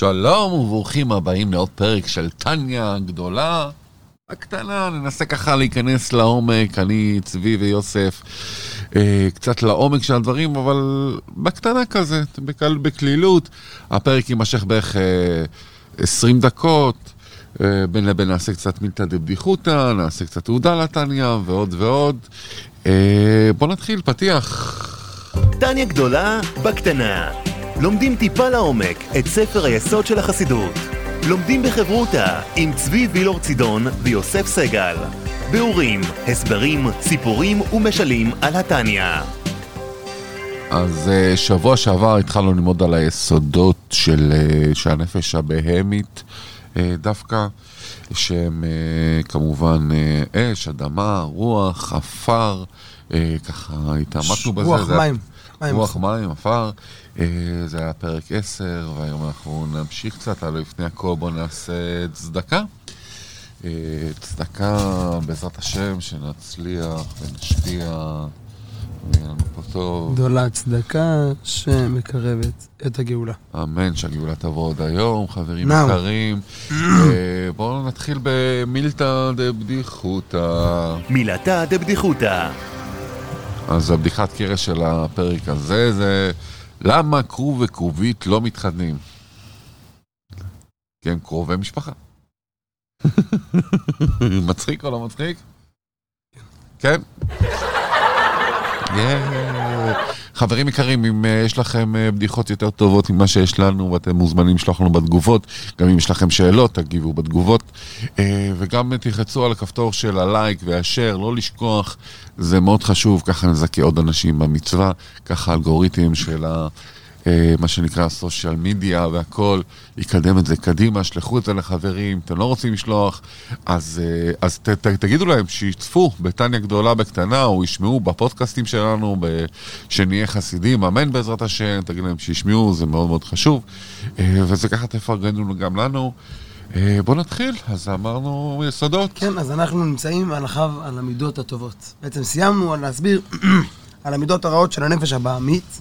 שלום וברוכים הבאים לעוד פרק של טניה הגדולה. הקטנה, ננסה ככה להיכנס לעומק, אני, צבי ויוסף, אה, קצת לעומק של הדברים, אבל בקטנה כזה, בקל, בקלילות. הפרק יימשך בערך אה, 20 דקות, אה, בין לבין נעשה קצת מילתא דבדיחותא, נעשה קצת תעודה לטניה ועוד ועוד. אה, בוא נתחיל, פתיח. טניה גדולה בקטנה. לומדים טיפה לעומק את ספר היסוד של החסידות. לומדים בחברותה עם צבי וילור צידון ויוסף סגל. ביאורים, הסברים, סיפורים ומשלים על התניא. אז אה, שבוע שעבר התחלנו ללמוד על היסודות של, אה, של הנפש הבהמית אה, דווקא, שהם כמובן אש, אדמה, רוח, עפר, ככה התעמקנו בזה. רוח מים. מים. רוח מים, עפר. אה, זה היה פרק 10, והיום אנחנו נמשיך קצת, אבל לפני הכל בואו נעשה צדקה. אה, צדקה, בעזרת השם, שנצליח ונשפיע, ויהיה לנו פה טוב. גדולה צדקה שמקרבת את הגאולה. אמן, שהגאולה תבוא עוד היום, חברים. יקרים. אה, בואו נתחיל במילתא דבדיחותא. מילתא דבדיחותא. אז הבדיחת קרש של הפרק הזה זה למה כרוב וכרובית לא מתחתנים? כי הם קרובי משפחה. מצחיק או לא מצחיק? כן? חברים יקרים, אם אה, יש לכם אה, בדיחות יותר טובות ממה שיש לנו, ואתם מוזמנים לשלוח לנו בתגובות, גם אם יש לכם שאלות, תגיבו בתגובות. אה, וגם תלחצו על הכפתור של הלייק והשאר, לא לשכוח, זה מאוד חשוב, ככה נזכה עוד אנשים במצווה, ככה האלגוריתם של ה... אה, מה שנקרא סושיאל מדיה והכל, יקדם את זה קדימה, שלחו את זה לחברים, אתם לא רוצים לשלוח, אז, אה, אז ת, ת, תגידו להם שיצפו בטניה גדולה בקטנה, או ישמעו בפודקאסטים שלנו, שנהיה חסידים, אמן בעזרת השם, תגיד להם שישמעו, זה מאוד מאוד חשוב, אה, וזה ככה תפרגנו גם לנו. בואו נתחיל, אז אמרנו יסודות. כן, אז אנחנו נמצאים על החב, על המידות הטובות. בעצם סיימנו על להסביר על המידות הרעות של הנפש הבעמית.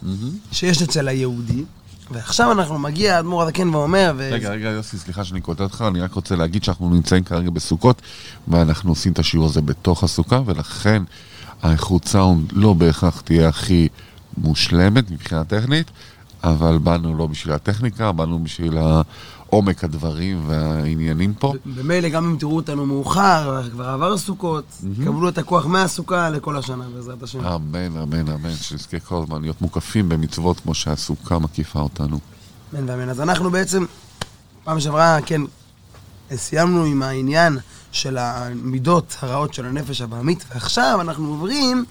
שיש אצל היהודי, ועכשיו אנחנו מגיע האדמו"ר הזקן ואומר, ו... רגע, רגע, יוסי, סליחה שאני קוטע אותך, אני רק רוצה להגיד שאנחנו נמצאים כרגע בסוכות, ואנחנו עושים את השיעור הזה בתוך הסוכה, ולכן האיכות סאונד לא בהכרח תהיה הכי מושלמת מבחינה טכנית, אבל באנו לא בשביל הטכניקה, באנו בשביל עומק הדברים והעניינים פה. במילא גם אם תראו אותנו מאוחר, כבר עבר סוכות, קבלו את הכוח מהסוכה לכל השנה, בעזרת השם. אמן, אמן, אמן, שנזכה כל הזמן להיות מוקפים במצוות כמו שהסוכה מקיפה אותנו. אמן ואמן. אז אנחנו בעצם, פעם שעברה, כן, סיימנו עם העניין של המידות הרעות של הנפש הבעמית, ועכשיו אנחנו עוברים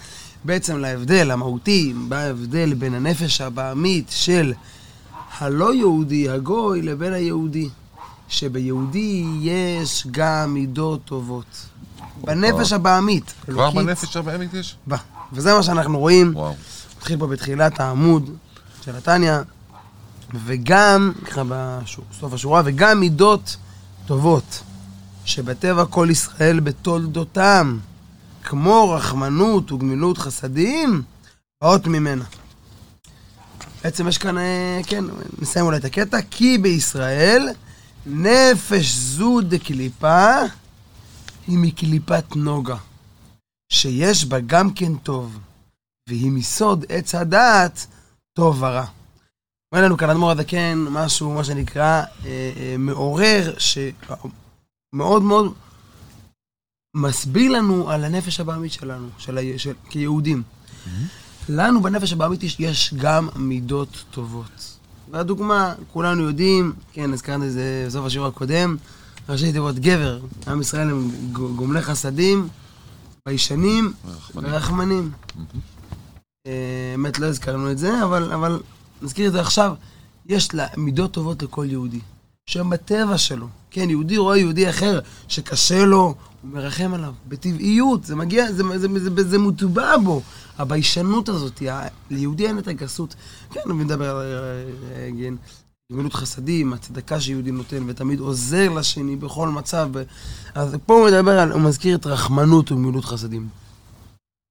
בעצם להבדל המהותי, בהבדל בין הנפש הבעמית של הלא יהודי, הגוי, לבין היהודי. שביהודי יש גם מידות טובות. בנפש הבעמית. כבר. בנפש הבאמית יש? וזה מה שאנחנו רואים. וואו. מתחיל פה בתחילת העמוד של התניא, וגם, ככה בסוף השורה, וגם מידות טובות, שבטבע כל ישראל בתולדותם, כמו רחמנות וגמילות חסדים, באות ממנה. בעצם יש כאן, אה, כן, נסיים אולי את הקטע, כי בישראל נפש זו דקליפה היא מקליפת נוגה, שיש בה גם כן טוב. והיא מסוד עץ הדעת טוב ורע. אומר לנו כאן אדמו"ר הזקן משהו, מה שנקרא, אה, אה, מעורר, שמאוד מאוד מסביר לנו על הנפש הבעמית שלנו, של, של, כיהודים. לנו בנפש הבעמית יש, גם מידות טובות. והדוגמה, כולנו יודעים, כן, הזכרנו את זה בסוף השיעור הקודם, ראשי תיבות גבר, עם ישראל הם גומלי חסדים, ביישנים רחמנים. ורחמנים. אה, באמת לא הזכרנו את זה, אבל, אבל נזכיר את זה עכשיו. יש לה מידות טובות לכל יהודי, שהן בטבע שלו. כן, יהודי רואה יהודי אחר שקשה לו, הוא מרחם עליו, בטבעיות, זה מגיע, זה, זה, זה, זה, זה מוטבע בו. הביישנות הזאת, ליהודי אין את הגסות. כן, הוא מדבר על אה, אה, כן, גמילות חסדים, הצדקה שיהודי נותן, ותמיד עוזר לשני בכל מצב. אז פה הוא מדבר על, הוא מזכיר את רחמנות וגמילות חסדים.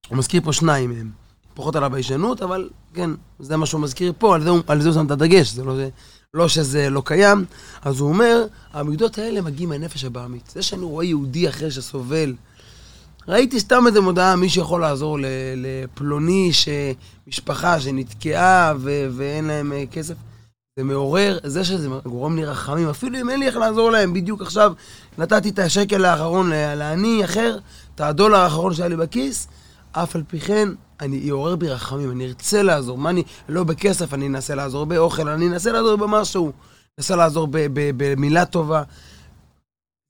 הוא מזכיר פה שניים מהם. פחות על הביישנות, אבל כן, זה מה שהוא מזכיר פה, על זה הוא שם את הדגש, זה לא זה. לא שזה לא קיים, אז הוא אומר, המידות האלה מגיעים מהנפש הבעמית. זה שאני רואה יהודי אחר שסובל. ראיתי סתם איזה מודעה, מי שיכול לעזור לפלוני, משפחה שנתקעה ו- ואין להם אה, כסף. זה מעורר, זה שזה גורם לי רחמים, אפילו אם אין לי איך לעזור להם, בדיוק עכשיו נתתי את השקל האחרון לעני אחר, את הדולר האחרון שהיה לי בכיס, אף על פי כן, אני אעורר בי רחמים, אני ארצה לעזור. מה אני, לא בכסף, אני אנסה לעזור באוכל, אני אנסה לעזור במשהו, אנסה לעזור במילה טובה.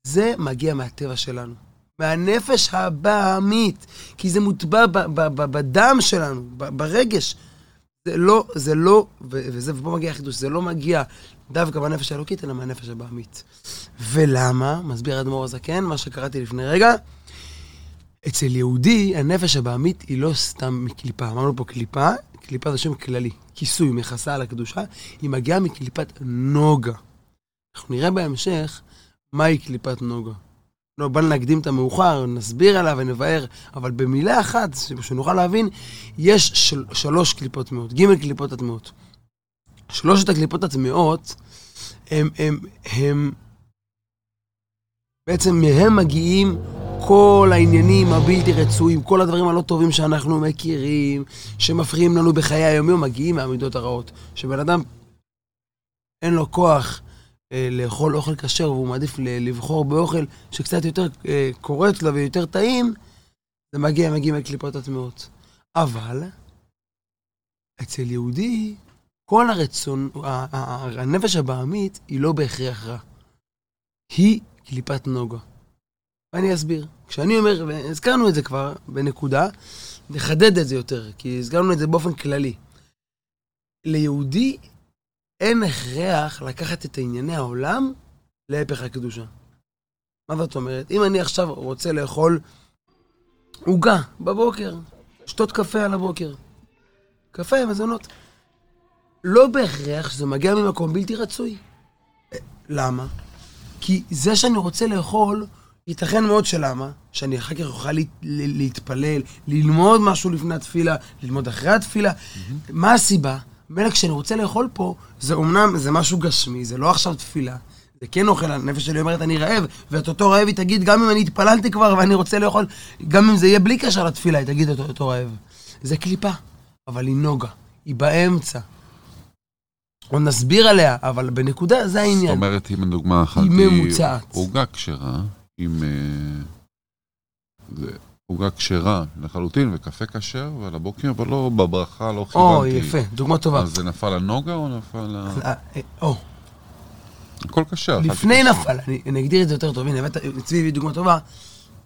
זה מגיע מהטבע שלנו, מהנפש הבעמית, כי זה מוטבע בדם שלנו, ברגש. זה לא, זה לא, וזה, ופה מגיע החידוש, זה לא מגיע דווקא בנפש האלוקית, אלא מהנפש הבעמית. ולמה? מסביר אדמו"ר הזקן, מה שקראתי לפני רגע. אצל יהודי, הנפש הבעמית היא לא סתם מקליפה. אמרנו פה קליפה, קליפה זה שם כללי. כיסוי, מכסה על הקדושה, היא מגיעה מקליפת נוגה. אנחנו נראה בהמשך מהי קליפת נוגה. לא, בוא נקדים את המאוחר, נסביר עליו ונבהר, אבל במילה אחת, שנוכל להבין, יש של, שלוש קליפות טמאות, ג' קליפות הטמאות. שלושת הקליפות הטמאות, הם, הם, הם, בעצם מהם מגיעים כל העניינים הבלתי רצויים, כל הדברים הלא טובים שאנחנו מכירים, שמפריעים לנו בחיי היומיום, מגיעים מהמידות הרעות. שבן אדם אין לו כוח אה, לאכול אוכל כשר והוא מעדיף לבחור באוכל שקצת יותר אה, קורץ לו ויותר טעים, זה מגיע, מגיע מקליפות הטמאות. אבל אצל יהודי, כל הרצון, הנפש הבעמית היא לא בהכרח רע. היא קליפת נוגה. ואני אסביר. כשאני אומר, והזכרנו את זה כבר בנקודה, נחדד את זה יותר, כי הזכרנו את זה באופן כללי. ליהודי אין הכרח לקחת את ענייני העולם להפך הקדושה. מה זאת אומרת? אם אני עכשיו רוצה לאכול עוגה בבוקר, שתות קפה על הבוקר, קפה, מזונות, לא בהכרח שזה מגיע ממקום בלתי רצוי. למה? כי זה שאני רוצה לאכול, ייתכן מאוד שלמה, שאני אחר כך אוכל לה, להתפלל, ללמוד משהו לפני התפילה, ללמוד אחרי התפילה. Mm-hmm. מה הסיבה? מילא כשאני רוצה לאכול פה, זה אומנם, זה משהו גשמי, זה לא עכשיו תפילה. זה כן אוכל, הנפש שלי אומרת אני רעב, ואת אותו רעב היא תגיד, גם אם אני התפללתי כבר ואני רוצה לאכול, גם אם זה יהיה בלי קשר לתפילה, היא תגיד את אותו רעב. זה קליפה, אבל היא נוגה, היא באמצע. עוד נסביר עליה, אבל בנקודה זה העניין. זאת אומרת, אם דוגמה אחת היא ממוצעת. עוגה כשרה, עם... אה, זה עוגה כשרה לחלוטין וקפה כשר, ועל הבוקר, אבל לא בברכה, לא כיוונתי. או, יפה, דוגמה טובה. אז זה נפל על נוגה או נפל על... אה, אה, או. הכל כשר. לפני נפל, אני אגדיר את זה יותר טוב, הנה, הבאת צבי דוגמה טובה.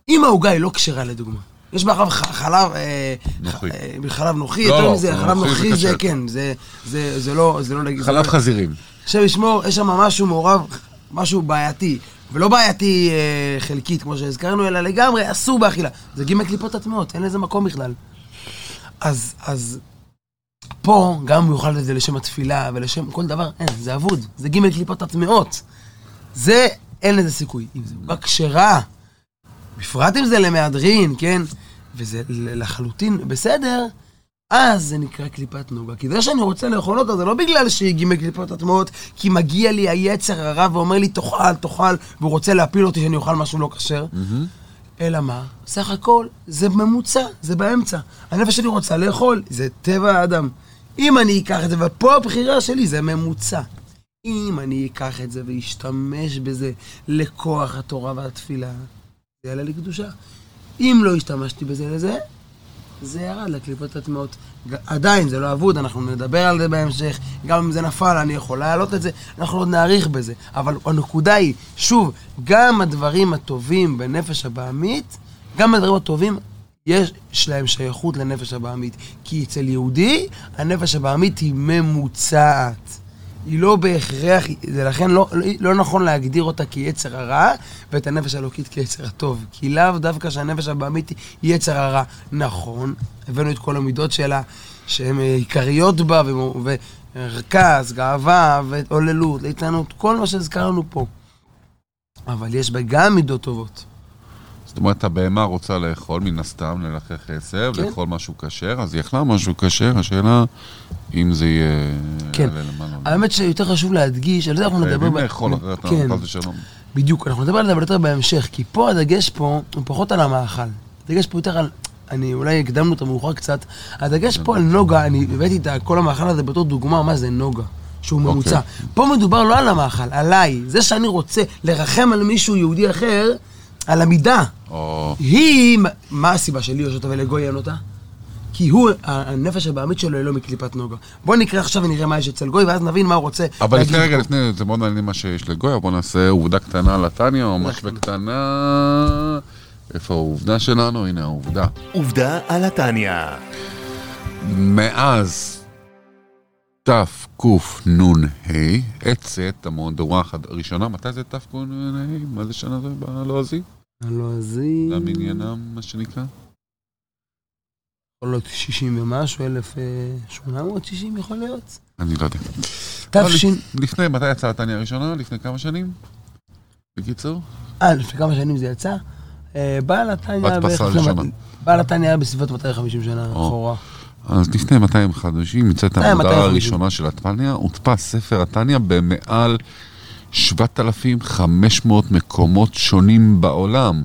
אם העוגה היא לא כשרה לדוגמה, יש בה חלב, נוחי. חלב נוחי, לא, יותר לא, מזה, חלב נוחי זה. כן, זה לא... חלב חזירים. השם ישמור, יש שם משהו מעורב, משהו בעייתי. ולא בעייתי אה, חלקית, כמו שהזכרנו, אלא לגמרי אסור באכילה. זה ג' קליפות הטמעות, אין לזה מקום בכלל. אז, אז פה, גם הוא יאכל את זה לשם התפילה ולשם כל דבר, אין, זה אבוד. זה ג' קליפות הטמעות. זה, אין לזה סיכוי. אם זה עוגה כשרה, בפרט אם זה למהדרין, כן? וזה לחלוטין בסדר, אז זה נקרא קליפת נוגה. כי זה שאני רוצה לאכול אותה, זה לא בגלל שהגיע מקליפות הטמעות, כי מגיע לי היצר הרע ואומר לי, תאכל, תאכל, והוא רוצה להפיל אותי שאני אוכל משהו לא כשר. אלא מה? סך הכל, זה ממוצע, זה באמצע. הנפש שלי רוצה לאכול, זה טבע האדם. אם אני אקח את זה, ופה הבחירה שלי, זה ממוצע. אם אני אקח את זה ואשתמש בזה לכוח התורה והתפילה, זה יעלה לי קדושה. אם לא השתמשתי בזה לזה, זה ירד לקליפות הטמעות. עדיין, זה לא אבוד, אנחנו נדבר על זה בהמשך. גם אם זה נפל, אני יכול להעלות את זה, אנחנו עוד נאריך בזה. אבל הנקודה היא, שוב, גם הדברים הטובים בנפש הבעמית, גם הדברים הטובים, יש להם שייכות לנפש הבעמית. כי אצל יהודי, הנפש הבעמית היא ממוצעת. היא לא בהכרח, זה לכן לא, לא נכון להגדיר אותה כיצר הרע, ואת הנפש האלוקית כיצר הטוב. כי לאו דווקא שהנפש הבעמית היא יצר הרע. נכון, הבאנו את כל המידות שלה, שהן עיקריות בה, וכעס, גאווה, ועוללות, להתענות, כל מה שהזכרנו פה. אבל יש בה גם מידות טובות. זאת אומרת, הבהמה רוצה לאכול, מן הסתם, ללחך עשב, כן. לאכול משהו כשר, אז היא אכלה משהו כשר, השאלה אם זה יהיה... כן. למעלה. האמת שיותר חשוב להדגיש, על זה אנחנו נדבר... חייבים לאכול אחרת, כן, חס ושלום. בדיוק, אנחנו נדבר על זה יותר בהמשך, כי פה הדגש פה הוא פחות על המאכל. הדגש פה יותר על... אני אולי הקדמנו את המאוחר קצת. הדגש פה על נוגה, אני הבאתי את כל המאכל הזה בתור דוגמה, מה זה נוגה. שהוא אוקיי. ממוצע. פה מדובר לא על המאכל, עליי. זה שאני רוצה לרחם על מישהו יהודי אחר, על המידה. או... היא, מה הסיבה שלי יש אותה ולגוי אין אותה? כי הוא, הנפש הבעמית שלו היא לא מקליפת נוגה. בוא נקרא עכשיו ונראה מה יש אצל גוי, ואז נבין מה הוא רוצה אבל לפני רגע. לפני, זה מאוד מעניין מה שיש לגויה, בוא נעשה עובדה קטנה על הטניה, או משווה קטנה... איפה העובדה שלנו? הנה העובדה. עובדה על התניא. מאז תקנ"ה, עצת המהדורה הראשונה, מתי זה תקנ"ה? מה זה שנה זה בלועזי? הלועזי... למניינם, מה שנקרא? יכול להיות 60 ומשהו, 1860 יכול להיות. אני לא יודע. תש"ן... לפני, מתי יצאה הטניה הראשונה? לפני כמה שנים? בקיצור? אה, לפני כמה שנים זה יצא? אה, בעל התניא... בערך לפני- הראשונה. בעל התניא היה בסביבות 250 שנה. אחורה. אז לפני 200 חודשים יצאת אה, העבודה 250. הראשונה של הטניה, הודפס ספר הטניה במעל 7,500 מקומות שונים בעולם,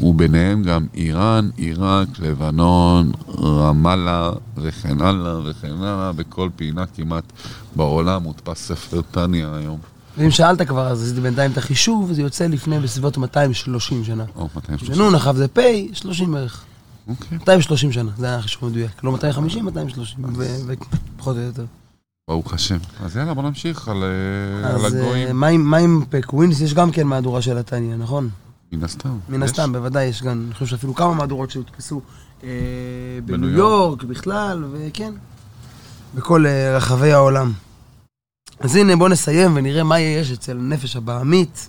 וביניהם גם איראן, עיראק, לבנון, רמאללה וכן הלאה וכן הלאה, בכל פינה כמעט בעולם הודפס ספר טניה היום. ואם שאלת כבר, אז עשיתי בינתיים את החישוב, זה יוצא לפני בסביבות 230 שנה. או, 230. שנון אחאב זה פ', 30 בערך. אוקיי. 230 שנה, זה היה החישוב המדויק. לא 250, 230, ו- ופחות או יותר. ברוך השם. אז יאללה, בוא נמשיך על, אה, על אז אה, הגויים. מה עם- פקווינס? יש גם כן מהדורה של התניא, נכון? מן הסתם. מן? הסתם, בוודאי, יש גם, אני חושב שאפילו כמה מהדורות שהודפסו אה, בניו יורק בכלל, וכן, בכל רחבי העולם. אז הנה, בואו נסיים ונראה מה יש אצל הנפש הבעמית.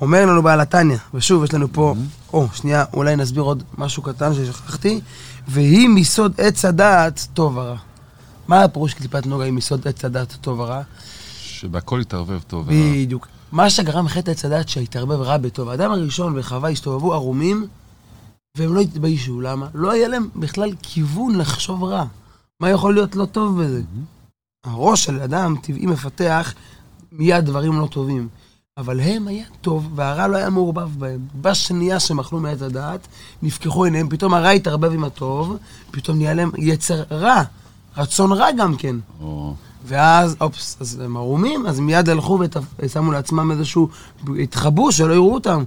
אומר לנו בעל התניא, ושוב, יש לנו פה, או, שנייה, אולי נסביר עוד משהו קטן ששכחתי, והיא מסוד עץ הדעת טוב ורע. מה הפירוש קליפת נוגה היא מסוד עץ הדעת טוב ורע? שבהכל יתערבב טוב. בדיוק. מה שגרם חטא עץ הדת שהתערבב רע בטוב. האדם הראשון וחווה הסתובבו ערומים, והם לא התביישו. למה? לא היה להם בכלל כיוון לחשוב רע. מה יכול להיות לא טוב בזה? הראש של אדם טבעי מפתח מיד דברים לא טובים. אבל הם היה טוב, והרע לא היה מעורבב בהם. בשנייה שהם אכלו מעץ הדעת, נפקחו עיניהם, פתאום הרע התערבב עם הטוב, פתאום נהיה להם יצר רע, רצון רע גם כן. ואז, אופס, אז הם ערומים, אז מיד הלכו ושמו לעצמם איזשהו, התחבאו שלא יראו אותם.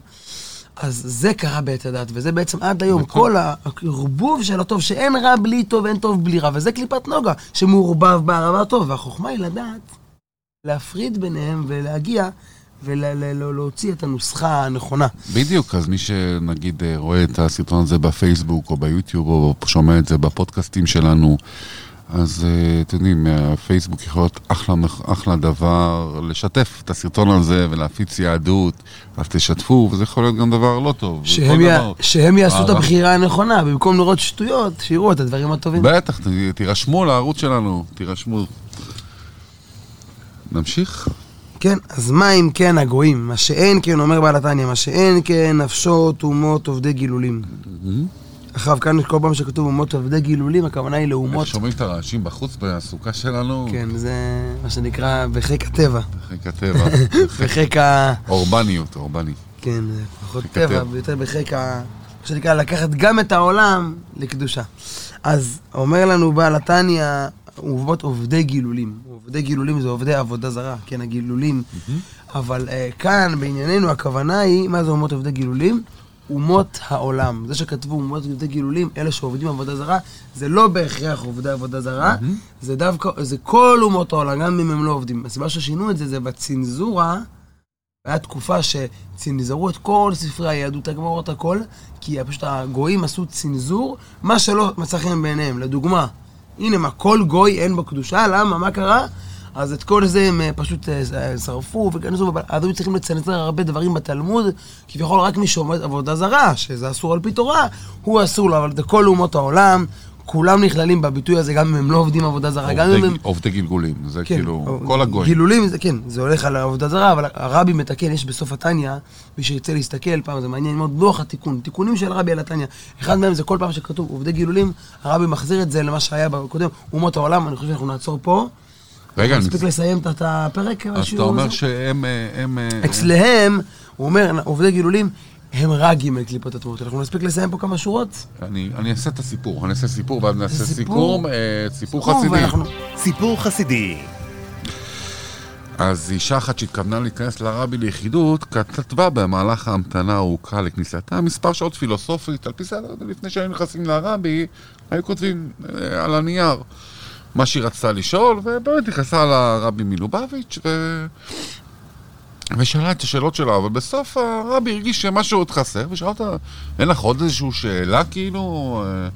אז זה קרה בעת הדת, וזה בעצם עד היום, נכון. כל הערבוב של הטוב, שאין רע בלי טוב, אין טוב בלי רע, וזה קליפת נוגה, שמעורבב ברע והטוב, והחוכמה היא לדעת להפריד ביניהם ולהגיע ולהוציא את הנוסחה הנכונה. בדיוק, אז מי שנגיד אה, רואה את הסרטון הזה בפייסבוק או ביוטיוב או שומע את זה בפודקאסטים שלנו, אז אה, אתם יודעים, הפייסבוק יכול להיות אחלה, אחלה דבר לשתף את הסרטון הזה ולהפיץ יהדות, אז תשתפו, וזה יכול להיות גם דבר לא טוב. שהם, י... דבר. שהם יעשו את אה, הבחירה הנכונה, במקום לראות שטויות, שיראו את הדברים הטובים. בטח, תירשמו לערוץ שלנו, תירשמו. נמשיך? כן, אז מה אם כן הגויים? מה שאין כן, אומר בעל התניא, מה שאין כן נפשות אומות עובדי גילולים. עכשיו, כאן כל פעם שכתוב אומות עובדי גילולים, הכוונה היא איך לאומות. שומעים את הרעשים בחוץ בסוכה שלנו? כן, זה מה שנקרא בחיק הטבע. חיק הטבע. בחיק ה... אורבניות, אורבני. כן, פחות בחיק טבע. ויותר בחיק ה... מה שנקרא, לקחת גם את העולם לקדושה. אז אומר לנו בעל התניא, אומות עובדי גילולים. עובדי גילולים זה עובדי עבודה זרה, כן, הגילולים. אבל uh, כאן, בענייננו, הכוונה היא, מה זה אומות עובדי גילולים? אומות העולם. זה שכתבו אומות עובדי גילולים, אלה שעובדים עבודה זרה, זה לא בהכרח עובדי עבודה זרה, זה דווקא, זה כל אומות העולם, גם אם הם לא עובדים. הסיבה ששינו את זה, זה בצנזורה, היה תקופה שצנזרו את כל ספרי היהדות, הגמרות, הכל, כי פשוט הגויים עשו צנזור, מה שלא מצא חן בעיניהם. לדוגמה, הנה מה, כל גוי אין בו קדושה, למה? מה קרה? אז את כל זה הם אה, פשוט אה, שרפו וכנסו, אז היו צריכים לצנזר הרבה דברים בתלמוד, כביכול רק מי שעומד עבודה זרה, שזה אסור על פי תורה, הוא אסור לו, אבל זה כל אומות העולם, כולם נכללים בביטוי הזה, גם אם הם לא עובדים עבודה זרה, גם אם הם... עובדי גלגולים, זה כן, כאילו, כל הגויים. גילולים, זה כן, זה הולך על עבודה זרה, אבל הרבי מתקן, יש בסוף התניא, מי שירצה להסתכל, פעם זה מעניין מאוד, לוח התיקון, תיקונים של הרבי על התניא. אחד מהם זה כל פעם שכתוב עובדי גילולים, הרבי מחזיר את זה למה שהיה בקודם, אומות העולם, אני חושב שאנחנו נעצור פה. רגע, אני- נספיק לסיים את- הפרק? אז אתה אומר? שהם... אה, הם, אה, אצלהם, הוא אומר, עובדי גילולים, הם רק ג' קליפות הטמעות. אנחנו נספיק לסיים פה כמה שורות? אני אני אעשה את הסיפור, אני אעשה סיפור, ואז נעשה סיפור? סיכום, אה, סיפור טוב, חסידי. ואנחנו- סיפור חסידי. אז אישה אחת שהתכוונה להיכנס לרבי ליחידות, כתבה במהלך ההמתנה הארוכה לכניסתה מספר שעות פילוסופית, על פי סדר, לפני שהיו נכנסים לרבי, היו כותבים אה, על הנייר מה שהיא רצתה לשאול, ובאמת נכנסה לרבי מלובביץ' ו... ושאלה את השאלות שלה, אבל בסוף הרבי הרגיש שמשהו עוד חסר, ושאל אותה, אין לך עוד איזושהי שאלה כאילו? אה,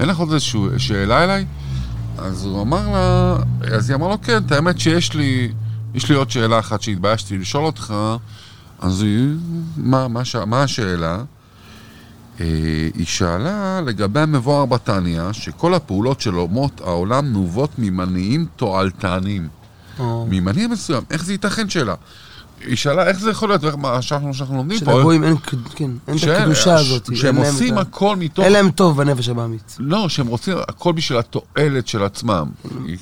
אין לך עוד איזושהי שאלה אליי? אז הוא אמר לה, אז היא אמרה לו, כן, את האמת שיש לי, יש לי עוד שאלה אחת שהתביישתי לשאול אותך, אז היא, מה, מה, ש- מה השאלה? אה, היא שאלה לגבי המבואר בתניא, שכל הפעולות של אומות העולם נובעות ממניעים תועלתניים. ממניע מסוים, איך זה ייתכן שאלה? היא שאלה איך זה יכול להיות, ואיך- מה שאנחנו שאנחנו לומדים פה, שלגויים אין, כן, אין את שאין- הקדושה הזאת. שהם עושים את הכל מתוך... אין להם טוב בנפש הבעמית. לא, שהם רוצים הכל בשביל התועלת של עצמם.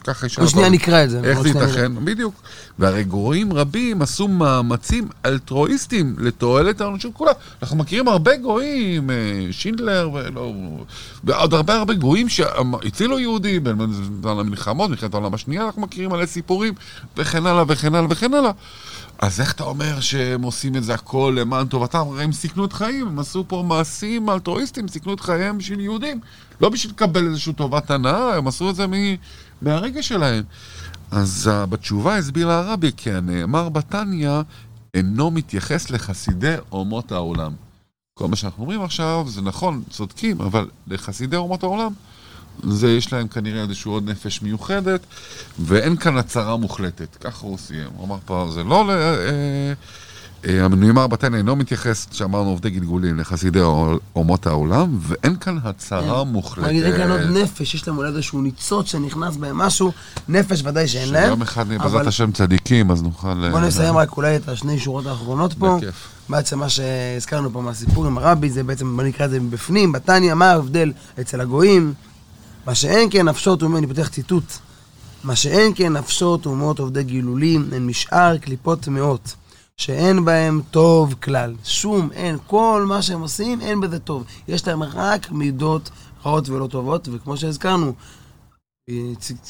ככה יש... עוד שנייה נקרא את זה. איך זה ייתכן? בדיוק. והרי גויים רבים עשו מאמצים אלטרואיסטים לתועלת האנושות כולה. אנחנו מכירים הרבה גויים, אה, שינדלר ולא... ועוד הרבה הרבה גויים שהצילו יהודים בזמן המלחמות, מלחמת העולם השנייה, אנחנו מכירים מלא סיפורים, וכן הלאה וכן הלאה וכן הלאה. אז איך אתה אומר שהם עושים את זה הכל למען טובתם? הרי הם סיכנו את חיים, הם עשו פה מעשים אלטרואיסטים, סיכנו את חייהם בשביל יהודים. לא בשביל לקבל איזושהי טובת הנאה, הם עשו את זה מ- מהרגש שלהם. אז בתשובה הסביר הרבי כי הנאמר בתניא אינו מתייחס לחסידי אומות העולם. כל מה שאנחנו אומרים עכשיו זה נכון, צודקים, אבל לחסידי אומות העולם זה יש להם כנראה איזושהי עוד נפש מיוחדת, ואין כאן הצהרה מוחלטת. ככה הוא סיים. הוא אמר פה, זה לא... ל- אה, אה, נאמר בתניא אינו מתייחס, שאמרנו עובדי גלגולים, לחסידי אומות העולם, ואין כאן הצהרה מוחלטת. נגיד, אין כאן עוד נפש, יש להם אולי איזשהו ניצוץ שנכנס בהם משהו, נפש ודאי שאין להם. שיום אחד נהיה בעזרת השם צדיקים, אז נוכל... בוא אה, נסיים רק אולי את השני שורות האחרונות פה. בכיף. בעצם מה שהזכרנו פה מהסיפור עם הרבי, זה בעצם, בוא נקרא את זה מבפנים, בתניא, מה ההבדל אצל הגויים? מה שאין כן נפשות, אומר, אני פותח ציטוט. מה שאין כן נפשות אומות עובדי גילולים, הן משאר קליפות טמאות, שאין בהם טוב כלל. שום, אין, כל מה שהם עושים, אין בזה טוב. יש להם רק מידות רעות ולא טובות, וכמו שהזכרנו,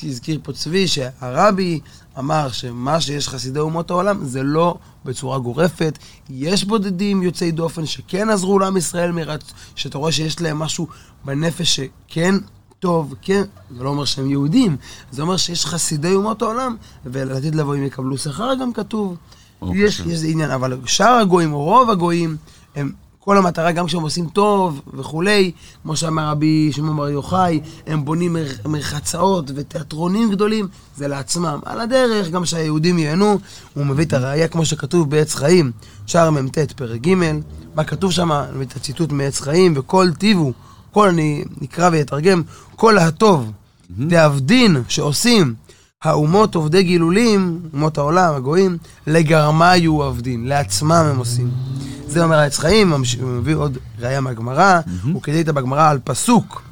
הזכיר פה צבי שהרבי אמר שמה שיש חסידי אומות העולם זה לא בצורה גורפת. יש בודדים יוצאי דופן שכן עזרו לעם ישראל מרצ... שאתה רואה שיש להם משהו בנפש שכן טוב, כן, זה לא אומר שהם יהודים, זה אומר שיש חסידי אומות העולם, ולעתיד לבוא הם יקבלו שכר גם כתוב. יש, השם. יש זה עניין, אבל שאר הגויים, או רוב הגויים, הם, כל המטרה, גם כשהם עושים טוב וכולי, כמו שאמר רבי שמעון בר יוחאי, הם בונים מר, מרחצאות ותיאטרונים גדולים, זה לעצמם. על הדרך, גם שהיהודים ייהנו, הוא מביא את הראייה, כמו שכתוב בעץ חיים, שער מ"ט, פרק ג', מה כתוב שם, אני מביא את הציטוט מעץ חיים, וכל טיבו, כל, אני נקרא ויתרגם, כל הטוב, דאבדין שעושים האומות עובדי גילולים, אומות העולם, הגויים, לגרמה יהיו עבדין, לעצמם הם עושים. זה אומר העץ חיים, הוא מביא עוד ראייה מהגמרא, הוא כדי איתה בגמרא על פסוק.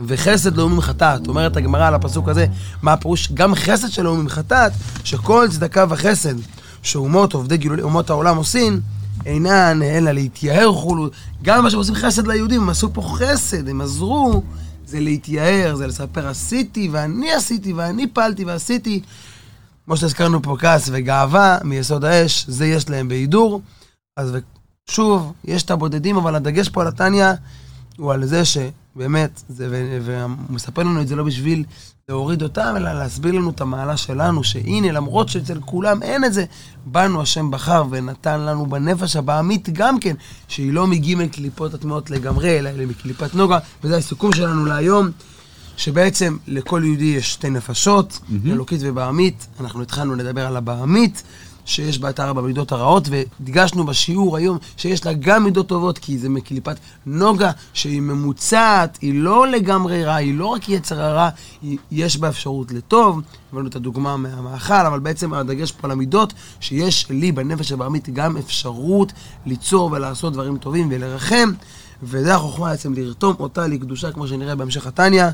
וחסד לאומים מחטאת, אומרת הגמרא על הפסוק הזה, מה הפירוש? גם חסד של לאומים מחטאת, שכל צדקה וחסד שאומות עובדי גילולים, אומות העולם עושים, אינן אלא להתייער וכולו. גם מה שהם עושים חסד ליהודים, הם עשו פה חסד, הם עזרו, זה להתייער, זה לספר עשיתי, ואני עשיתי, ואני פעלתי ועשיתי. כמו שהזכרנו פה כעס וגאווה מיסוד האש, זה יש להם בהידור. אז שוב, יש את הבודדים, אבל הדגש פה על התניא הוא על זה שבאמת, זה, ו- והוא מספר לנו את זה לא בשביל להוריד אותם, אלא להסביר לנו את המעלה שלנו, שהנה, למרות שאצל כולם אין את זה, בנו השם בחר ונתן לנו בנפש הבעמית גם כן, שהיא לא מגימל קליפות הטמעות לגמרי, אלא מקליפת נוגה, וזה הסיכום שלנו להיום. שבעצם לכל יהודי יש שתי נפשות, אלוקית ובעמית. אנחנו התחלנו לדבר על הבעמית, שיש בה את ארבע מידות הרעות, והדגשנו בשיעור היום שיש לה גם מידות טובות, כי זה מקליפת נוגה, שהיא ממוצעת, היא לא לגמרי רעה, היא לא רק יצר הרע, יש בה אפשרות לטוב. הבאנו את הדוגמה מהמאכל, אבל בעצם הדגש פה על המידות, שיש לי בנפש הבעמית גם אפשרות ליצור ולעשות דברים טובים ולרחם, וזה החוכמה בעצם לרתום אותה לקדושה, כמו שנראה בהמשך התניא.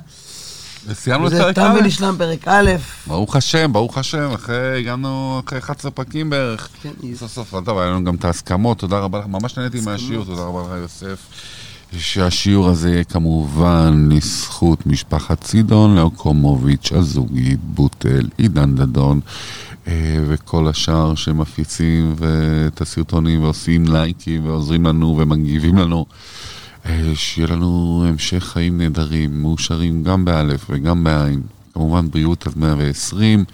וסיימנו את וזה פרק תם א'. ונשלם פרק א'. ברוך השם, ברוך השם, אחרי, הגענו אחרי 11 פרקים בערך. כן, סוף סוף, טוב, היה לנו גם את ההסכמות, תודה רבה לך, ממש נהניתי מהשיעור, תודה רבה לך יוסף. שהשיעור הזה יהיה כמובן לזכות משפחת צידון, לאו קומוביץ', הזוגי, בוטל, עידן דדון אה, וכל השאר שמפיצים את הסרטונים ועושים לייקים ועוזרים לנו ומגיבים לנו. אה, שיהיה לנו המשך חיים נהדרים, מאושרים גם באלף וגם בעין. כמובן בריאות עד 120.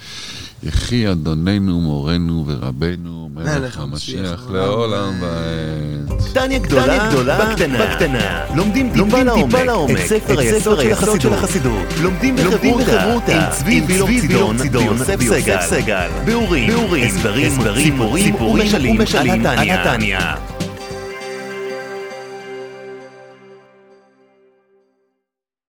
יחי אדוננו, מורנו ורבנו, מלך המשיח לעולם ועד. טניה גדולה, בקטנה. בקטנה. לומדים טיפה לעומק את ספר היסוד של החסידות. לומדים בחברותא עם צבי וילור צידון ויוסף סגל. ביאורים, הסברים, סיפורים ומשלים על התניא.